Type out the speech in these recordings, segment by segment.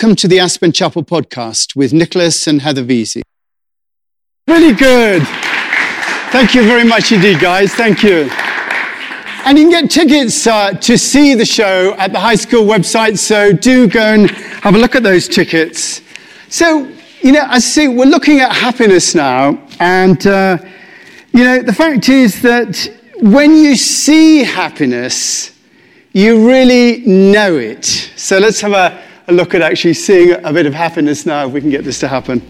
welcome to the Aspen Chapel podcast with Nicholas and Heather Vesey. Really good. Thank you very much indeed, guys. Thank you. And you can get tickets uh, to see the show at the high school website, so do go and have a look at those tickets. So, you know, I see we're looking at happiness now, and, uh, you know, the fact is that when you see happiness, you really know it. So let's have a, a look at actually seeing a bit of happiness now if we can get this to happen.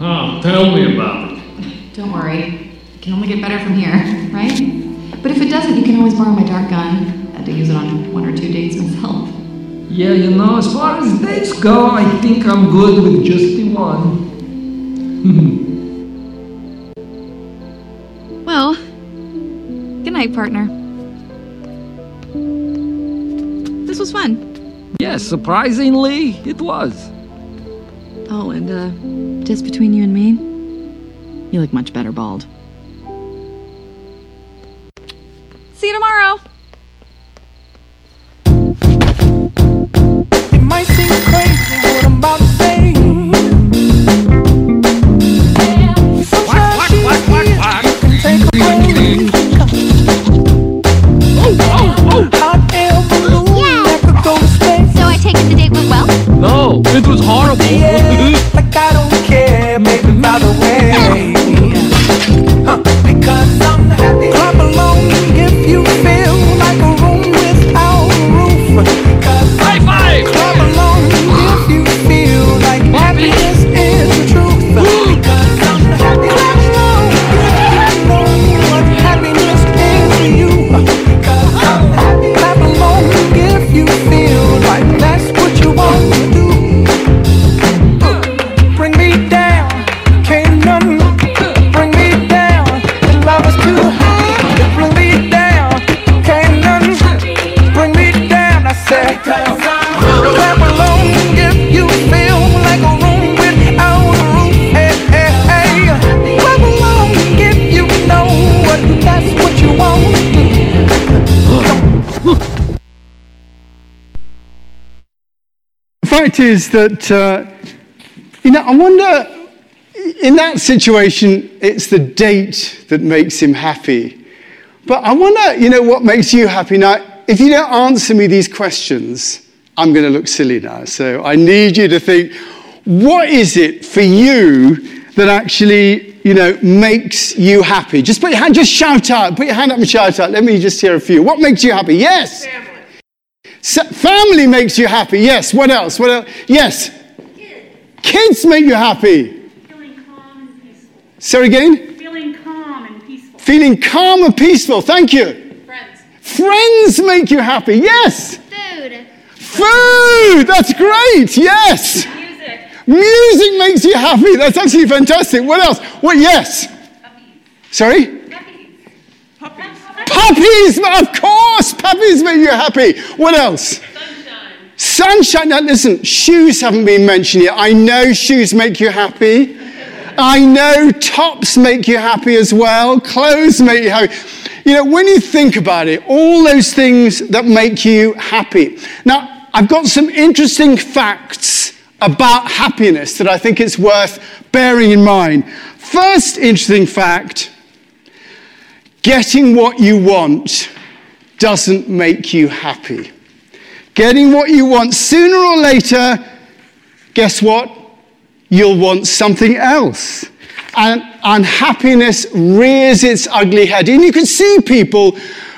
Oh, tell me about it. Don't worry. It can only get better from here, right? But if it doesn't, you can always borrow my dart gun. I had to use it on one or two dates myself. Yeah, you know, as far as dates go, I think I'm good with just the one. Well, good night, partner. This was fun. yes, surprisingly, it was. Oh, and uh, just between you and me, you look much better bald. Fact is that, uh, you know, I wonder, in that situation, it's the date that makes him happy. But I wonder, you know, what makes you happy? Now, if you don't answer me these questions, I'm going to look silly now. So I need you to think, what is it for you that actually, you know, makes you happy? Just put your hand, just shout out. Put your hand up and shout out. Let me just hear a few. What makes you happy? Yes. Family. Family makes you happy. Yes. What else? What else? Yes. Kids Kids make you happy. Feeling calm and peaceful. Sorry again? Feeling calm and peaceful. Feeling calm and peaceful. Thank you. Friends. Friends make you happy. Yes. Food. Food. That's great. Yes. Music. Music makes you happy. That's absolutely fantastic. What else? What? Yes. Sorry? Puppies, of course, puppies make you happy. What else? Sunshine. Sunshine. Now, listen, shoes haven't been mentioned yet. I know shoes make you happy. I know tops make you happy as well. Clothes make you happy. You know, when you think about it, all those things that make you happy. Now, I've got some interesting facts about happiness that I think it's worth bearing in mind. First interesting fact getting what you want doesn't make you happy. Getting what you want sooner or later, guess what? You'll want something else. And unhappiness rears its ugly head. And you can see people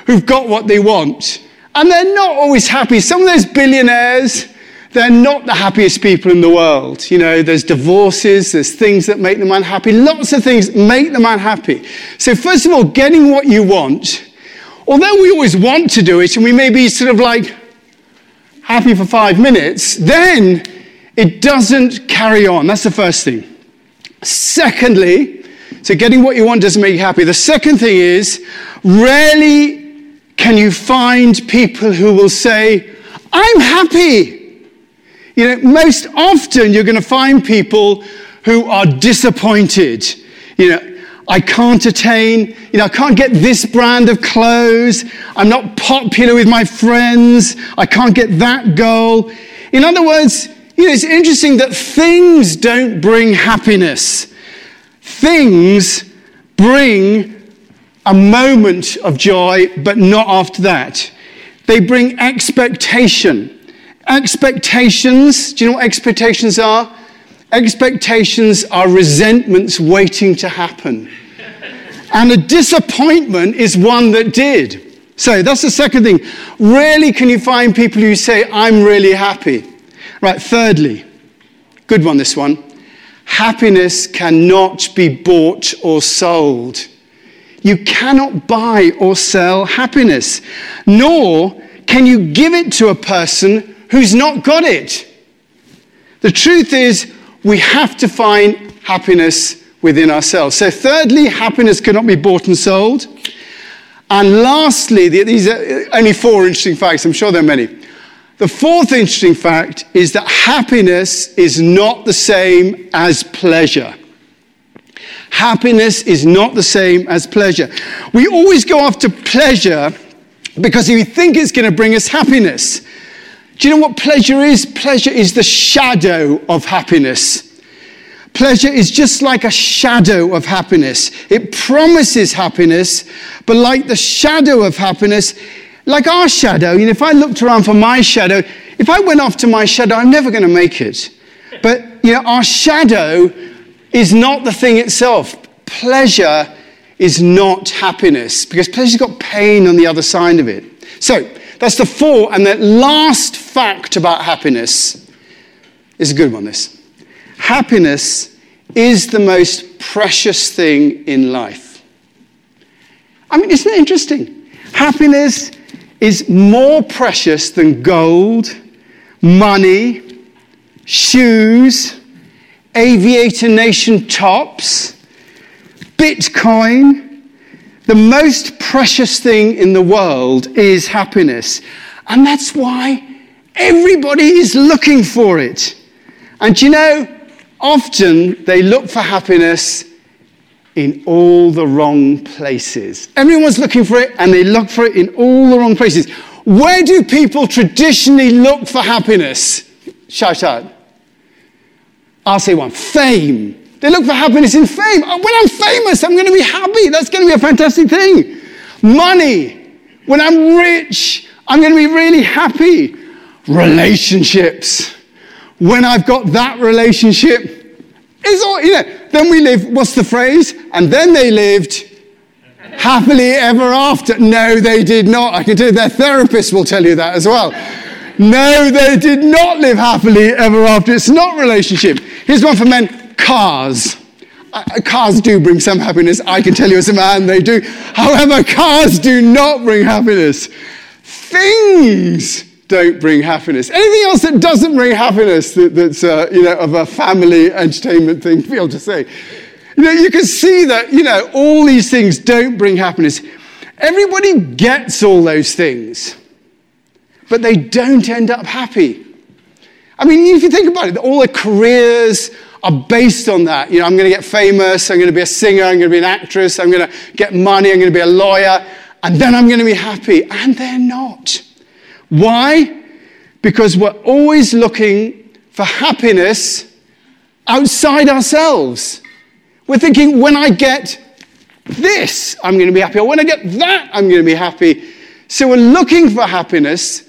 who've got what they want. And they're not always happy. Some of those billionaires, they're not the happiest people in the world. You know, there's divorces, there's things that make them unhappy. Lots of things make them unhappy. So, first of all, getting what you want, although we always want to do it and we may be sort of like happy for five minutes, then it doesn't carry on. That's the first thing. Secondly, so getting what you want doesn't make you happy. The second thing is, rarely can you find people who will say, I'm happy. You know, most often you're going to find people who are disappointed. You know, I can't attain, you know, I can't get this brand of clothes. I'm not popular with my friends. I can't get that goal. In other words, you know, it's interesting that things don't bring happiness. Things bring a moment of joy, but not after that. They bring expectation. Expectations, do you know what expectations are? Expectations are resentments waiting to happen. And a disappointment is one that did. So that's the second thing. Rarely can you find people who say, I'm really happy. Right, thirdly, good one, this one. Happiness cannot be bought or sold. You cannot buy or sell happiness, nor can you give it to a person who's not got it. The truth is, we have to find happiness within ourselves. So, thirdly, happiness cannot be bought and sold. And lastly, these are only four interesting facts, I'm sure there are many. The fourth interesting fact is that happiness is not the same as pleasure. Happiness is not the same as pleasure. We always go after pleasure because we think it's going to bring us happiness. Do you know what pleasure is? Pleasure is the shadow of happiness. Pleasure is just like a shadow of happiness. It promises happiness, but like the shadow of happiness, like our shadow, you know, if I looked around for my shadow, if I went off to my shadow, I'm never going to make it. But, you know, our shadow is not the thing itself. Pleasure is not happiness because pleasure's got pain on the other side of it. So, that's the four. And the last fact about happiness is a good one, this. Happiness is the most precious thing in life. I mean, isn't it interesting? Happiness is more precious than gold, money, shoes, aviator nation tops, Bitcoin. The most precious thing in the world is happiness. And that's why everybody is looking for it. And you know, often they look for happiness in all the wrong places. Everyone's looking for it and they look for it in all the wrong places. Where do people traditionally look for happiness? Shout out. I'll say one fame. They look for happiness in fame. Uh, When I'm famous, I'm going to be happy. That's going to be a fantastic thing. Money. When I'm rich, I'm going to be really happy. Relationships. When I've got that relationship, it's all, you know, then we live, what's the phrase? And then they lived happily ever after. No, they did not. I can tell you, their therapist will tell you that as well. No, they did not live happily ever after. It's not relationship. Here's one for men cars. Cars do bring some happiness. I can tell you as a man, they do. However, cars do not bring happiness. Things don't bring happiness. Anything else that doesn't bring happiness that, that's, uh, you know, of a family entertainment thing, feel to say. You know, you can see that, you know, all these things don't bring happiness. Everybody gets all those things, but they don't end up happy. I mean, if you think about it, all the careers are based on that. You know, I'm going to get famous, I'm going to be a singer, I'm going to be an actress, I'm going to get money, I'm going to be a lawyer, and then I'm going to be happy. And they're not. Why? Because we're always looking for happiness outside ourselves. We're thinking, when I get this, I'm going to be happy, or when I get that, I'm going to be happy. So we're looking for happiness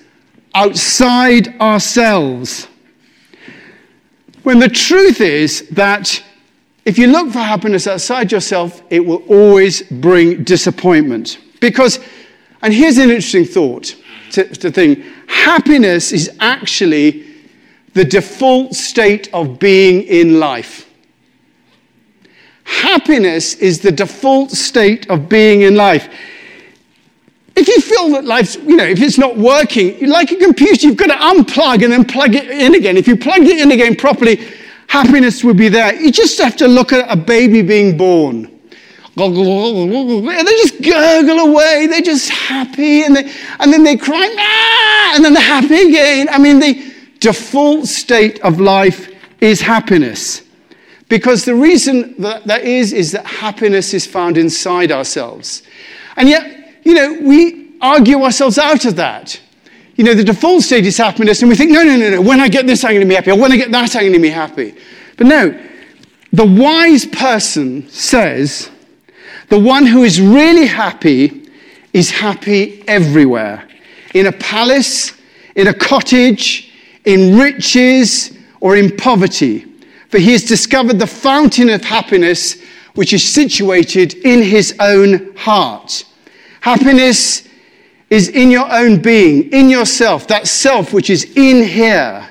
outside ourselves. When the truth is that if you look for happiness outside yourself, it will always bring disappointment. Because, and here's an interesting thought to, to think happiness is actually the default state of being in life. Happiness is the default state of being in life. If you feel that life's, you know, if it's not working, like a computer, you've got to unplug and then plug it in again. If you plug it in again properly, happiness would be there. You just have to look at a baby being born. They just gurgle away. They're just happy. And, they, and then they cry, ah, and then they're happy again. I mean, the default state of life is happiness. Because the reason that that is, is that happiness is found inside ourselves. And yet, you know, we argue ourselves out of that. You know, the default state is happiness, and we think, no, no, no, no, when I get this, I'm going to be happy, or when I get that, I'm going to be happy. But no, the wise person says, the one who is really happy is happy everywhere in a palace, in a cottage, in riches, or in poverty. For he has discovered the fountain of happiness which is situated in his own heart. Happiness is in your own being, in yourself, that self which is in here.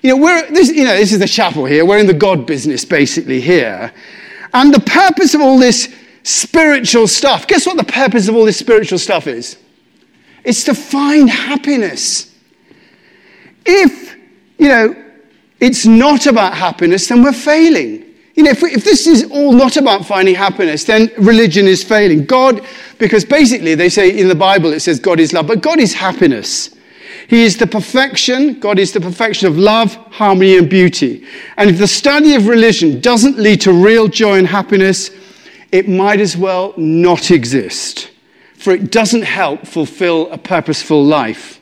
You know, we're, this, you know, this is the chapel here. We're in the God business basically here. And the purpose of all this spiritual stuff, guess what the purpose of all this spiritual stuff is? It's to find happiness. If, you know, it's not about happiness, then we're failing. You know, if, we, if, this is all not about finding happiness, then religion is failing. God, because basically they say in the Bible it says God is love, but God is happiness. He is the perfection, God is the perfection of love, harmony, and beauty. And if the study of religion doesn't lead to real joy and happiness, it might as well not exist, for it doesn't help fulfill a purposeful life.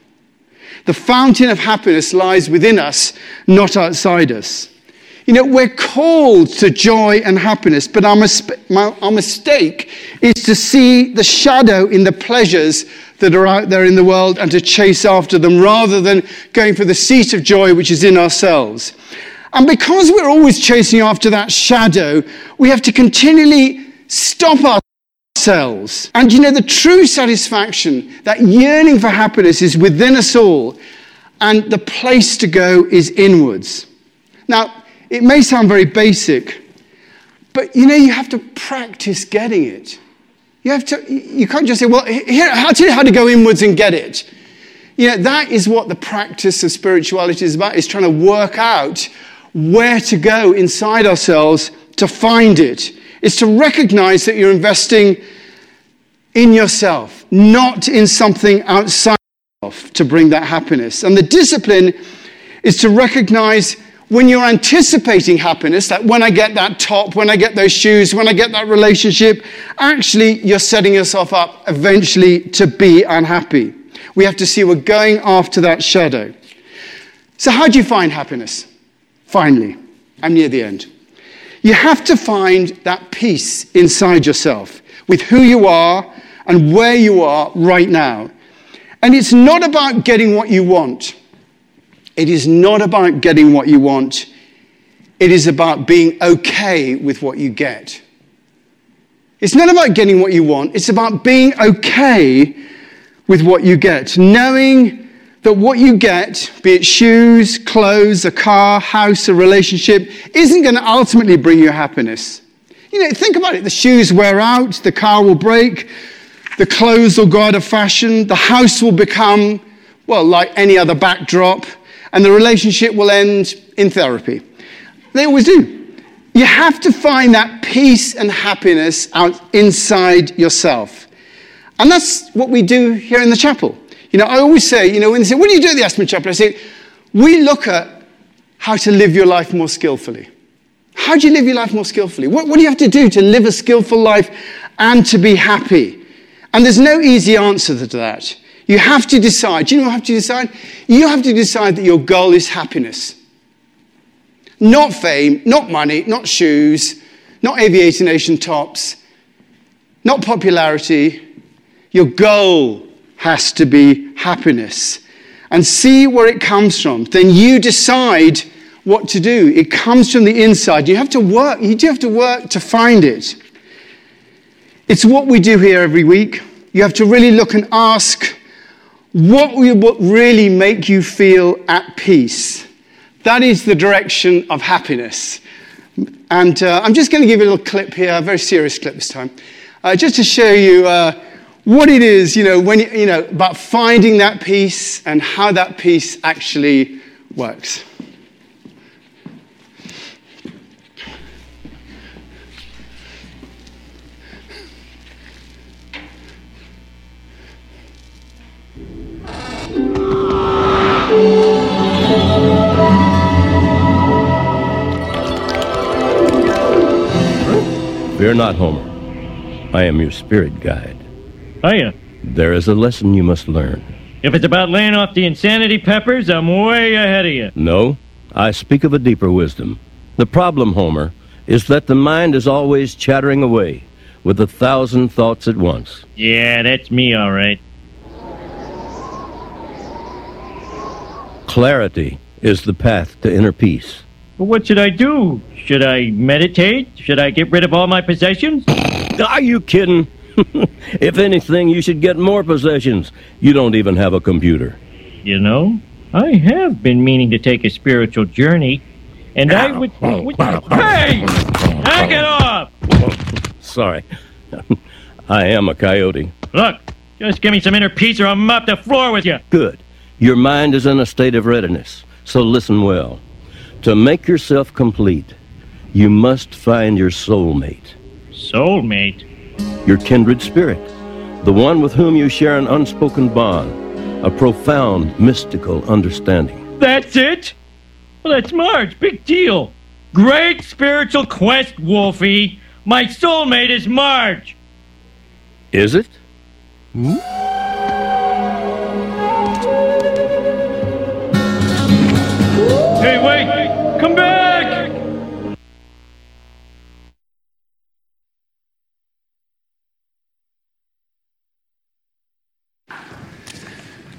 The fountain of happiness lies within us, not outside us. You know, we're called to joy and happiness, but our, mis- our, mistake is to see the shadow in the pleasures that are out there in the world and to chase after them rather than going for the seat of joy which is in ourselves. And because we're always chasing after that shadow, we have to continually stop ourselves. And you know, the true satisfaction, that yearning for happiness is within us all, and the place to go is inwards. Now, it may sound very basic, but you know, you have to practice getting it. You have to, you can't just say, well, here, I'll tell you how to go inwards and get it. You know, that is what the practice of spirituality is about, is trying to work out where to go inside ourselves to find it. It's to recognize that you're investing in yourself, not in something outside yourself to bring that happiness. And the discipline is to recognize when you're anticipating happiness, that when I get that top, when I get those shoes, when I get that relationship, actually you're setting yourself up eventually to be unhappy. We have to see we're going after that shadow. So, how do you find happiness? Finally, I'm near the end. You have to find that peace inside yourself with who you are and where you are right now. And it's not about getting what you want. It is not about getting what you want, it is about being okay with what you get. It's not about getting what you want, it's about being okay with what you get. Knowing that what you get, be it shoes, clothes, a car, house, a relationship, isn't going to ultimately bring you happiness. You know, think about it. The shoes wear out, the car will break, the clothes will go out of fashion, the house will become, well, like any other backdrop and the relationship will end in therapy. They always do. You have to find that peace and happiness out inside yourself. And that's what we do here in the chapel. You know, I always say, you know, when they say, what do you do at the Aspen Chapel? I say, we look at how to live your life more skillfully. How do you live your life more skillfully? What, what do you have to do to live a skillful life and to be happy? And there's no easy answer to that. You have to decide. Do you know what you have to decide? You have to decide that your goal is happiness. Not fame, not money, not shoes, not aviator nation tops, not popularity. Your goal has to be happiness. And see where it comes from. Then you decide what to do. It comes from the inside. You have to work. You do have to work to find it. It's what we do here every week. You have to really look and ask what will really make you feel at peace? That is the direction of happiness. And uh, I'm just going to give you a little clip here, a very serious clip this time, uh, just to show you uh, what it is, you know, when you know about finding that peace and how that peace actually works. Fear not, Homer. I am your spirit guide. Hiya. There is a lesson you must learn. If it's about laying off the insanity peppers, I'm way ahead of you. No, I speak of a deeper wisdom. The problem, Homer, is that the mind is always chattering away with a thousand thoughts at once. Yeah, that's me, all right. Clarity is the path to inner peace. But what should I do? Should I meditate? Should I get rid of all my possessions? Are you kidding? if anything, you should get more possessions. You don't even have a computer. You know, I have been meaning to take a spiritual journey, and I would. would hey! Knock it off! Sorry. I am a coyote. Look, just give me some inner peace or I'll mop the floor with you. Good. Your mind is in a state of readiness, so listen well. To make yourself complete, you must find your soulmate, Soulmate? your kindred spirit, the one with whom you share an unspoken bond, a profound mystical understanding. That's it? Well, that's Marge. Big deal. Great spiritual quest, Wolfie. My soulmate is Marge. Is it? Hey,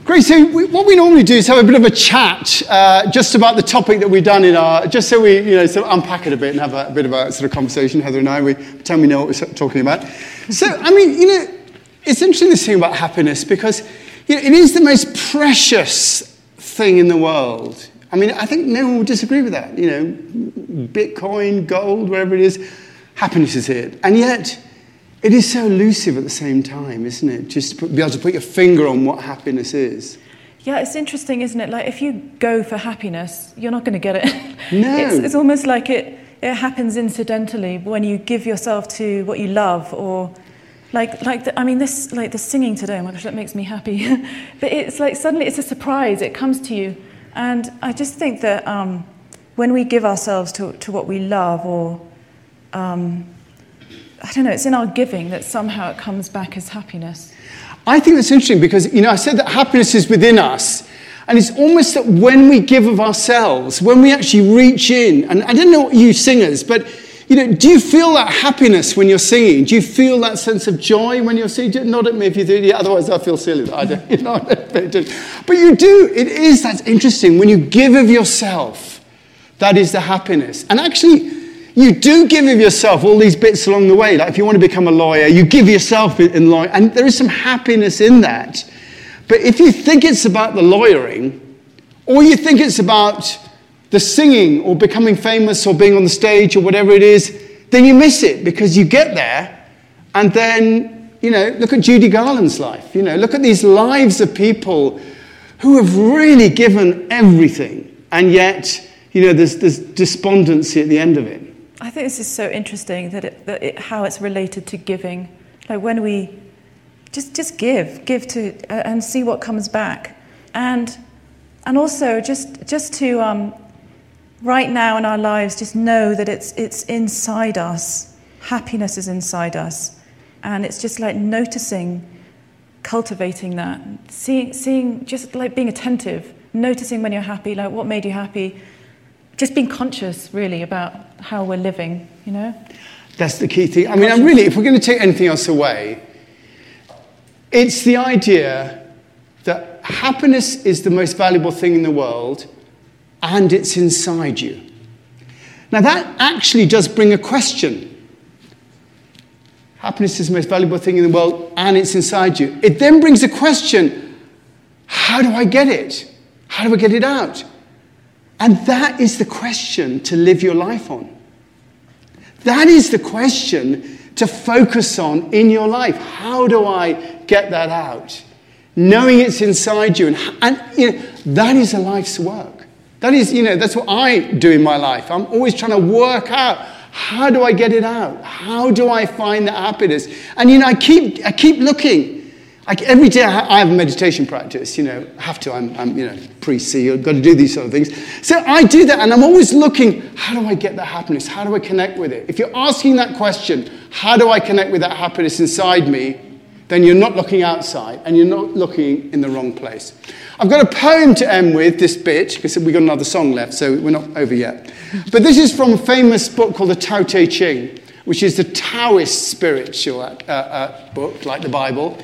Great. So we, what we normally do is have a bit of a chat uh, just about the topic that we've done in our, just so we, you know, sort of unpack it a bit and have a, a bit of a sort of conversation. Heather and I, we pretend we know what we're talking about. So, I mean, you know, it's interesting this thing about happiness because you know, it is the most precious thing in the world. I mean, I think no one will disagree with that. You know, Bitcoin, gold, wherever it is, happiness is it. And yet, it is so elusive at the same time, isn't it? Just to be able to put your finger on what happiness is. Yeah, it's interesting, isn't it? Like if you go for happiness, you're not going to get it. No. It's, it's almost like it, it happens incidentally when you give yourself to what you love or like like the, I mean this like the singing today, oh my gosh, that makes me happy. but it's like suddenly it's a surprise, it comes to you. And I just think that um, when we give ourselves to, to what we love or um, I don't know, it's in our giving that somehow it comes back as happiness. I think that's interesting because, you know, I said that happiness is within us. And it's almost that when we give of ourselves, when we actually reach in, and I don't know what you singers, but, you know, do you feel that happiness when you're singing? Do you feel that sense of joy when you're singing? Nod at me if you do. Yeah, otherwise, I feel silly. I don't, you know, but you do. It is, that's interesting. When you give of yourself, that is the happiness. And actually, you do give of yourself all these bits along the way. Like if you want to become a lawyer, you give yourself in, law, and there is some happiness in that. But if you think it's about the lawyering, or you think it's about the singing, or becoming famous, or being on the stage, or whatever it is, then you miss it because you get there, and then, you know, look at Judy Garland's life. You know, look at these lives of people who have really given everything, and yet, you know, there's, there's despondency at the end of it. I think this is so interesting that, it, that it, how it's related to giving. Like when we just just give, give to uh, and see what comes back, and and also just just to um, right now in our lives, just know that it's it's inside us. Happiness is inside us, and it's just like noticing, cultivating that, seeing seeing just like being attentive, noticing when you're happy, like what made you happy. Just being conscious really about how we're living, you know? That's the key thing. I mean, I'm really, if we're going to take anything else away, it's the idea that happiness is the most valuable thing in the world and it's inside you. Now, that actually does bring a question. Happiness is the most valuable thing in the world and it's inside you. It then brings a question how do I get it? How do I get it out? And that is the question to live your life on. That is the question to focus on in your life. How do I get that out? Knowing it's inside you. And, and you know, that is a life's work. That is, you know, that's what I do in my life. I'm always trying to work out how do I get it out? How do I find that happiness? And, you know, I keep, I keep looking. Like every day I I have a meditation practice, you know, I have to, I'm, I'm you know, so you've got to do these sort of things. So I do that and I'm always looking, how do I get that happiness? How do I connect with it? If you're asking that question, how do I connect with that happiness inside me? Then you're not looking outside and you're not looking in the wrong place. I've got a poem to end with this bit because we've got another song left, so we're not over yet. But this is from a famous book called the Tao Te Ching, which is the Taoist spiritual uh, uh, book, like the Bible.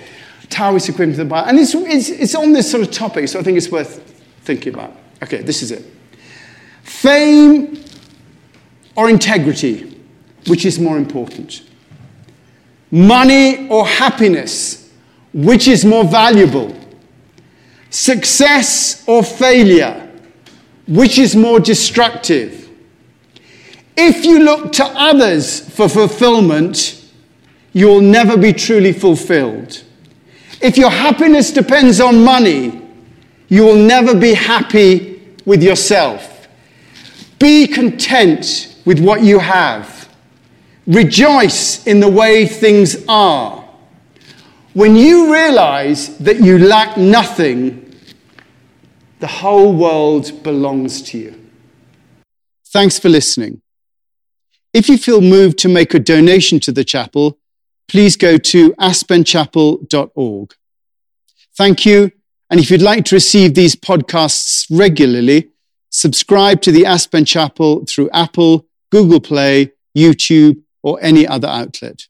Taoist equivalent to the Bible. And it's, it's, it's on this sort of topic, so I think it's worth thinking about. Okay, this is it. Fame or integrity, which is more important? Money or happiness, which is more valuable? Success or failure, which is more destructive? If you look to others for fulfillment, you will never be truly fulfilled. If your happiness depends on money, you will never be happy with yourself. Be content with what you have. Rejoice in the way things are. When you realize that you lack nothing, the whole world belongs to you. Thanks for listening. If you feel moved to make a donation to the chapel, please go to aspenchapel.org. Thank you. And if you'd like to receive these podcasts regularly, subscribe to the Aspen Chapel through Apple, Google Play, YouTube, or any other outlet.